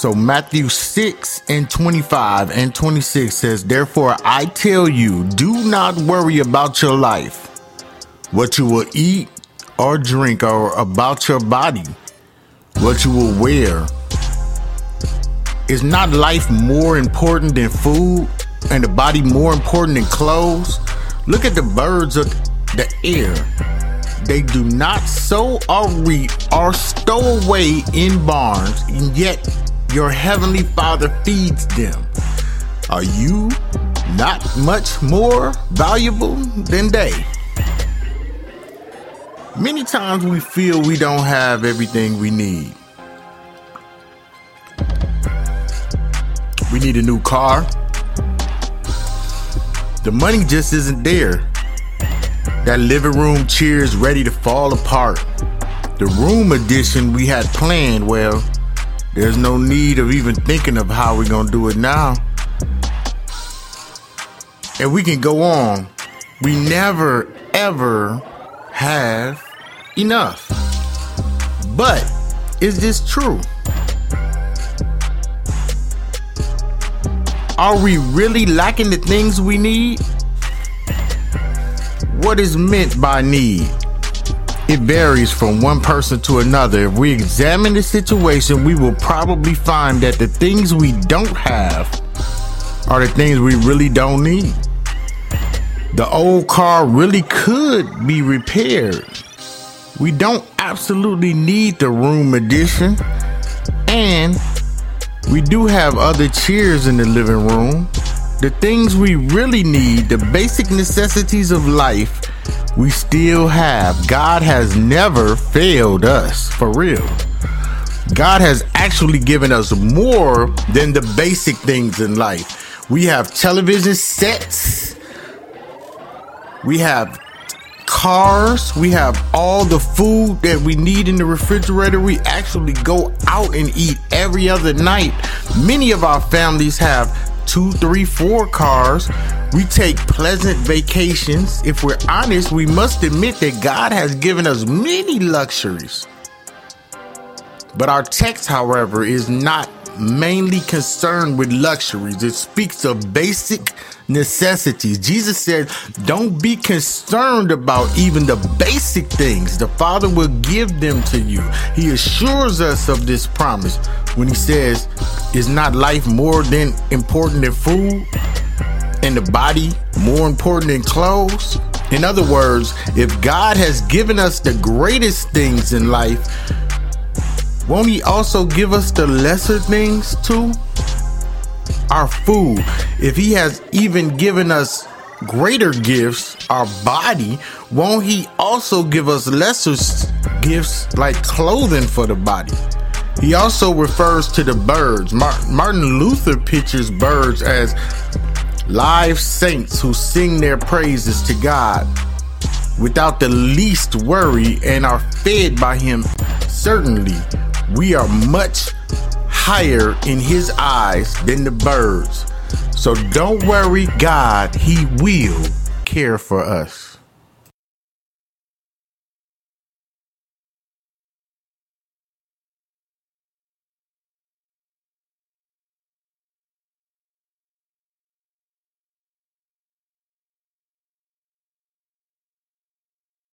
So Matthew 6 and 25 and 26 says, Therefore I tell you, do not worry about your life, what you will eat or drink, or about your body, what you will wear. Is not life more important than food and the body more important than clothes? Look at the birds of the air. They do not sow or reap or stow away in barns, and yet your heavenly Father feeds them. Are you not much more valuable than they? Many times we feel we don't have everything we need. We need a new car. The money just isn't there. That living room chair is ready to fall apart. The room addition we had planned, well, there's no need of even thinking of how we're gonna do it now. And we can go on. We never ever have enough. But is this true? Are we really lacking the things we need? What is meant by need? It varies from one person to another. If we examine the situation, we will probably find that the things we don't have are the things we really don't need. The old car really could be repaired. We don't absolutely need the room addition, and we do have other chairs in the living room. The things we really need, the basic necessities of life, we still have. God has never failed us, for real. God has actually given us more than the basic things in life. We have television sets, we have cars. We have all the food that we need in the refrigerator. We actually go out and eat every other night. Many of our families have two, three, four cars. We take pleasant vacations. If we're honest, we must admit that God has given us many luxuries. But our text, however, is not mainly concerned with luxuries. It speaks of basic necessities. Jesus said, Don't be concerned about even the basic things. The Father will give them to you. He assures us of this promise when He says, Is not life more than important than food? And the body more important than clothes? In other words, if God has given us the greatest things in life, won't He also give us the lesser things too? our food, if He has even given us greater gifts, our body, won't He also give us lesser gifts like clothing for the body? He also refers to the birds. Martin Luther pictures birds as live saints who sing their praises to God without the least worry and are fed by Him. Certainly, we are much higher in his eyes than the birds. So don't worry, God, he will care for us.